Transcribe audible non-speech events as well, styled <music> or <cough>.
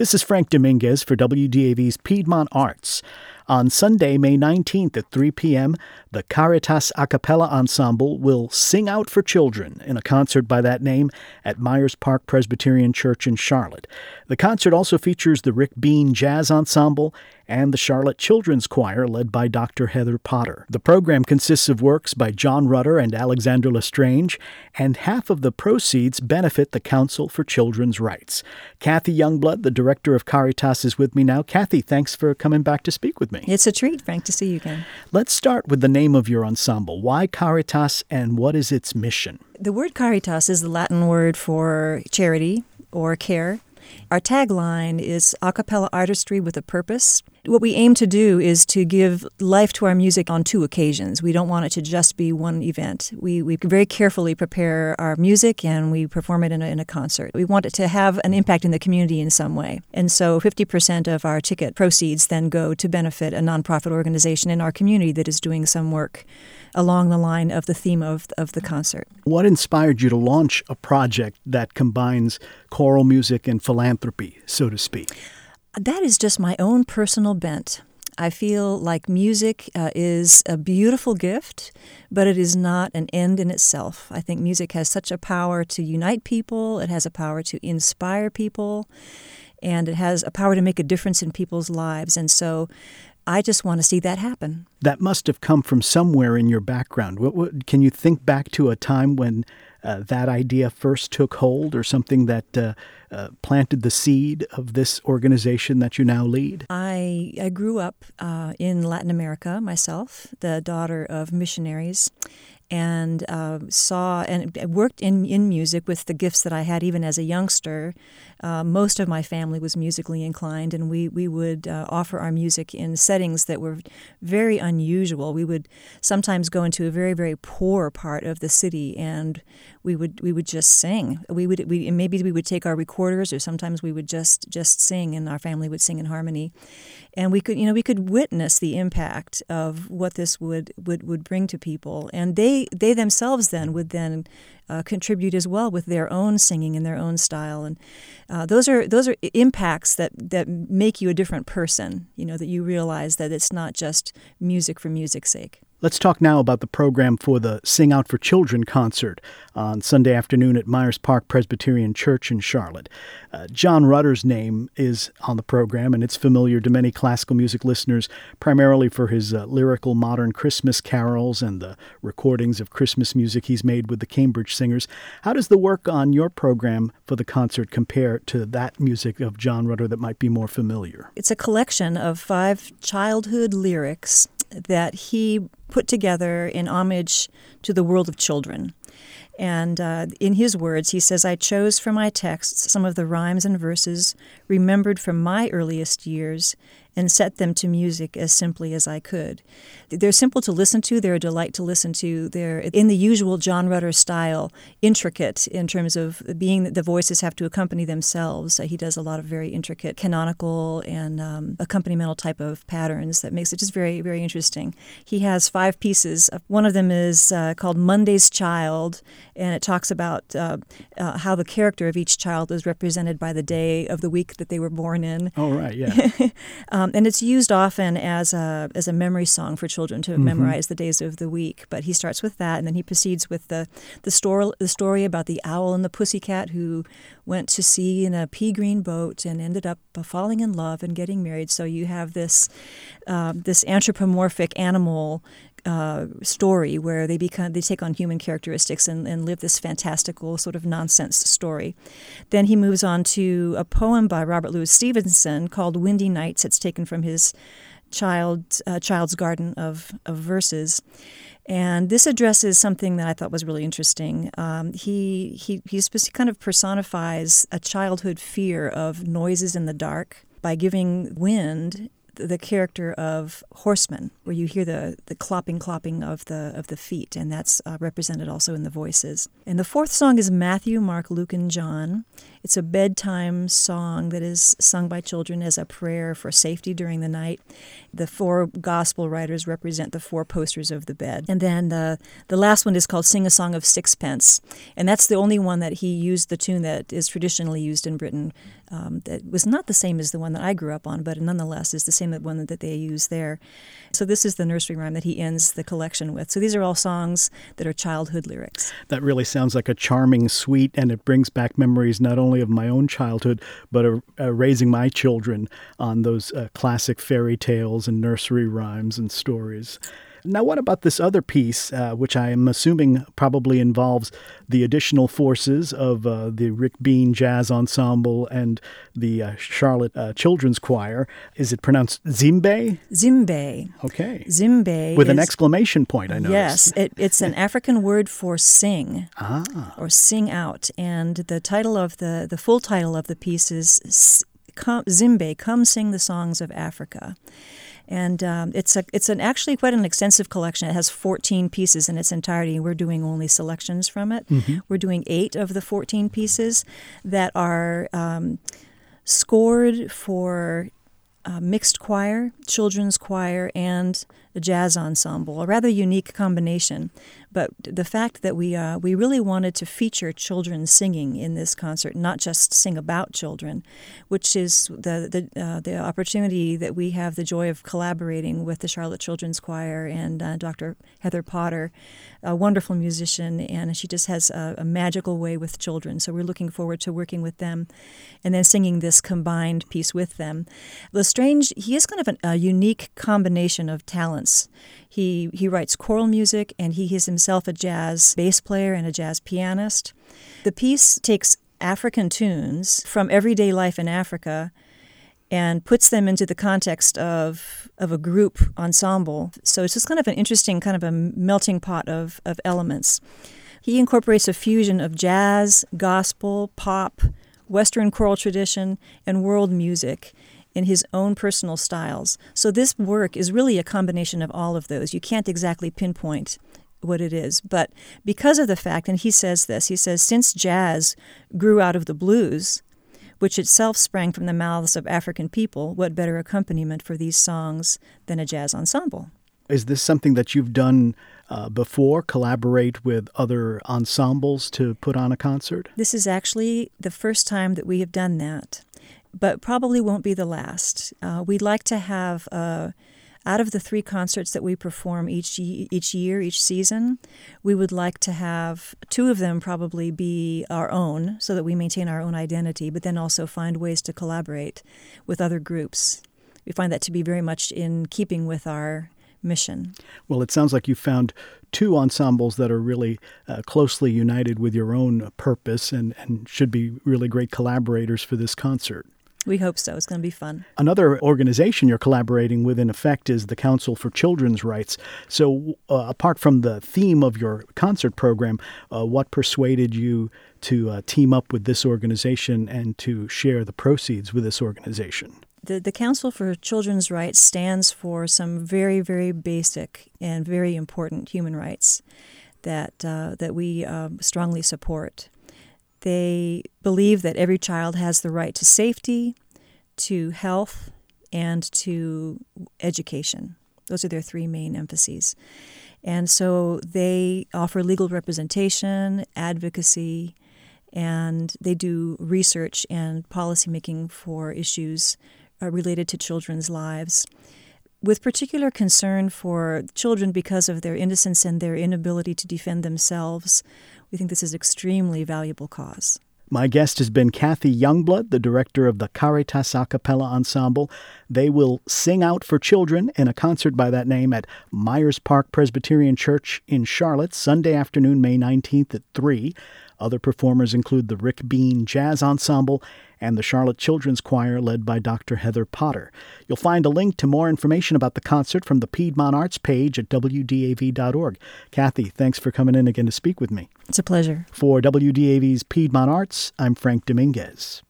This is Frank Dominguez for WDAV's Piedmont Arts. On Sunday, May 19th at 3 p.m., the Caritas a cappella ensemble will sing out for children in a concert by that name at Myers Park Presbyterian Church in Charlotte. The concert also features the Rick Bean Jazz Ensemble and the Charlotte Children's Choir led by Dr. Heather Potter. The program consists of works by John Rutter and Alexander L'Estrange, and half of the proceeds benefit the Council for Children's Rights. Kathy Youngblood, the director of Caritas, is with me now. Kathy, thanks for coming back to speak with me. It's a treat, Frank, to see you again. Let's start with the name of your ensemble. Why Caritas and what is its mission? The word caritas is the Latin word for charity or care. Our tagline is a cappella artistry with a purpose. What we aim to do is to give life to our music on two occasions. We don't want it to just be one event. We, we very carefully prepare our music and we perform it in a, in a concert. We want it to have an impact in the community in some way. And so 50% of our ticket proceeds then go to benefit a nonprofit organization in our community that is doing some work along the line of the theme of, of the concert. What inspired you to launch a project that combines choral music and philanthropy, so to speak? That is just my own personal bent. I feel like music uh, is a beautiful gift, but it is not an end in itself. I think music has such a power to unite people, it has a power to inspire people, and it has a power to make a difference in people's lives. And so I just want to see that happen. That must have come from somewhere in your background. What, what, can you think back to a time when uh, that idea first took hold or something that uh, uh, planted the seed of this organization that you now lead? I, I grew up uh, in Latin America myself, the daughter of missionaries and uh, saw and worked in, in music with the gifts that I had even as a youngster. Uh, most of my family was musically inclined, and we, we would uh, offer our music in settings that were very unusual. We would sometimes go into a very, very poor part of the city, and we would we would just sing. We would we, maybe we would take our recorders, or sometimes we would just just sing, and our family would sing in harmony and we could you know we could witness the impact of what this would would, would bring to people and they they themselves then would then uh, contribute as well with their own singing and their own style. And uh, those are those are impacts that that make you a different person you know that you realize that it's not just music for music's sake Let's talk now about the program for the Sing Out for Children concert on Sunday afternoon at Myers Park Presbyterian Church in Charlotte. Uh, John Rutter's name is on the program, and it's familiar to many classical music listeners, primarily for his uh, lyrical modern Christmas carols and the recordings of Christmas music he's made with the Cambridge Singers. How does the work on your program for the concert compare to that music of John Rutter that might be more familiar? It's a collection of five childhood lyrics that he put together in homage to the world of children. And uh, in his words, he says, I chose for my texts some of the rhymes and verses remembered from my earliest years and set them to music as simply as I could. They're simple to listen to, they're a delight to listen to. They're in the usual John Rutter style, intricate in terms of being that the voices have to accompany themselves. he does a lot of very intricate canonical and um, accompanimental type of patterns that makes it just very, very interesting. He has five pieces. One of them is uh, called Monday's Child, and it talks about uh, uh, how the character of each child is represented by the day of the week that they were born in. Oh, right, yeah. <laughs> Um, and it's used often as a, as a memory song for children to mm-hmm. memorize the days of the week. But he starts with that, and then he proceeds with the, the, story, the story about the owl and the pussycat who went to sea in a pea green boat and ended up uh, falling in love and getting married. So you have this, uh, this anthropomorphic animal uh, story where they become they take on human characteristics and, and live this fantastical sort of nonsense story. Then he moves on to a poem by Robert Louis Stevenson called "Windy Nights." It's taken from his child uh, child's garden of of verses. And this addresses something that I thought was really interesting. Um, he, he, he kind of personifies a childhood fear of noises in the dark by giving wind the character of horsemen, where you hear the, the clopping, clopping of the of the feet, and that's uh, represented also in the voices. And the fourth song is Matthew, Mark, Luke, and John, It's a bedtime song that is sung by children as a prayer for safety during the night. The four gospel writers represent the four posters of the bed. And then the, the last one is called Sing a Song of Sixpence. And that's the only one that he used the tune that is traditionally used in Britain. Um, that was not the same as the one that I grew up on, but nonetheless is the same one that they use there. So this is the nursery rhyme that he ends the collection with. So these are all songs that are childhood lyrics. That really sounds like a charming suite, and it brings back memories not only of my own childhood, but uh, uh, raising my children on those uh, classic fairy tales and nursery rhymes and stories. Now, what about this other piece, uh, which I am assuming probably involves the additional forces of uh, the Rick Bean Jazz Ensemble and the uh, Charlotte uh, Children's Choir? Is it pronounced Zimbe? Zimbe. Okay. Zimbe. With is, an exclamation point, I noticed. Yes, it, it's an African word for sing ah. or sing out. And the title of the, the full title of the piece is Zimbe, Come Sing the Songs of Africa and um, it's a it's an actually quite an extensive collection. It has 14 pieces in its entirety. We're doing only selections from it. Mm-hmm. We're doing eight of the 14 pieces that are um, scored for uh, mixed choir, children's choir, and a jazz ensemble. A rather unique combination. But the fact that we uh, we really wanted to feature children singing in this concert, not just sing about children, which is the the uh, the opportunity that we have the joy of collaborating with the Charlotte Children's Choir and uh, Dr. Heather Potter, a wonderful musician, and she just has a, a, magical way with children. So we're looking forward to working with them, and then singing this combined piece with them. L'Estrange, he is kind of an, a unique combination of talents. He, he writes choral music, and he is himself a jazz bass player and a jazz pianist. The piece takes African tunes from everyday life in Africa and puts them into the context of, of a group ensemble. So it's just kind of an interesting, kind of a melting pot of, of elements. He incorporates a fusion of jazz, gospel, pop, Western choral tradition, and world music in his own personal styles. So this work is really a combination of all of those. You can't exactly pinpoint what it is. But because of the fact, and he says this, he says, since jazz grew out of the blues, which itself sprang from the mouths of African people, what better accompaniment for these songs than a jazz ensemble? Is this something that you've done uh, before, collaborate with other ensembles to put on a concert? This is actually the first time that we have done that but probably won't be the last. Uh, we'd like to have, uh, out of the three concerts that we perform each each year, each season, we would like to have two of them probably be our own, so that we maintain our own identity, but then also find ways to collaborate with other groups. We find that to be very much in keeping with our mission. Well, it sounds like you found two ensembles that are really uh, closely united with your own purpose and, and should be really great collaborators for this concert. We hope so. It's going to be fun. Another organization you're collaborating with, in effect, is the Council for Children's Rights. So, uh, apart from the theme of your concert program, uh, what persuaded you to uh, team up with this organization and to share the proceeds with this organization? The, the Council for Children's Rights stands for some very, very basic and very important human rights that, uh, that we uh, strongly support. They believe that every child has the right to safety, to health, and to education. Those are their three main emphases. And so they offer legal representation, advocacy, and they do research and policymaking for issues uh, related to children's lives. With particular concern for children because of their innocence and their inability to defend themselves, we think this is extremely valuable cause. My guest has been Kathy Youngblood, the director of the Caritas a cappella ensemble. They will sing out for children in a concert by that name at Myers Park Presbyterian Church in Charlotte, Sunday afternoon, May 19th at 3. Other performers include the Rick Bean Jazz Ensemble and the Charlotte Children's Choir, led by Dr. Heather Potter. You'll find a link to more information about the concert from the Piedmont Arts page at WDAV.org. Kathy, thanks for coming in again to speak with me. It's a pleasure. For WDAV's Piedmont Arts, I'm Frank Dominguez.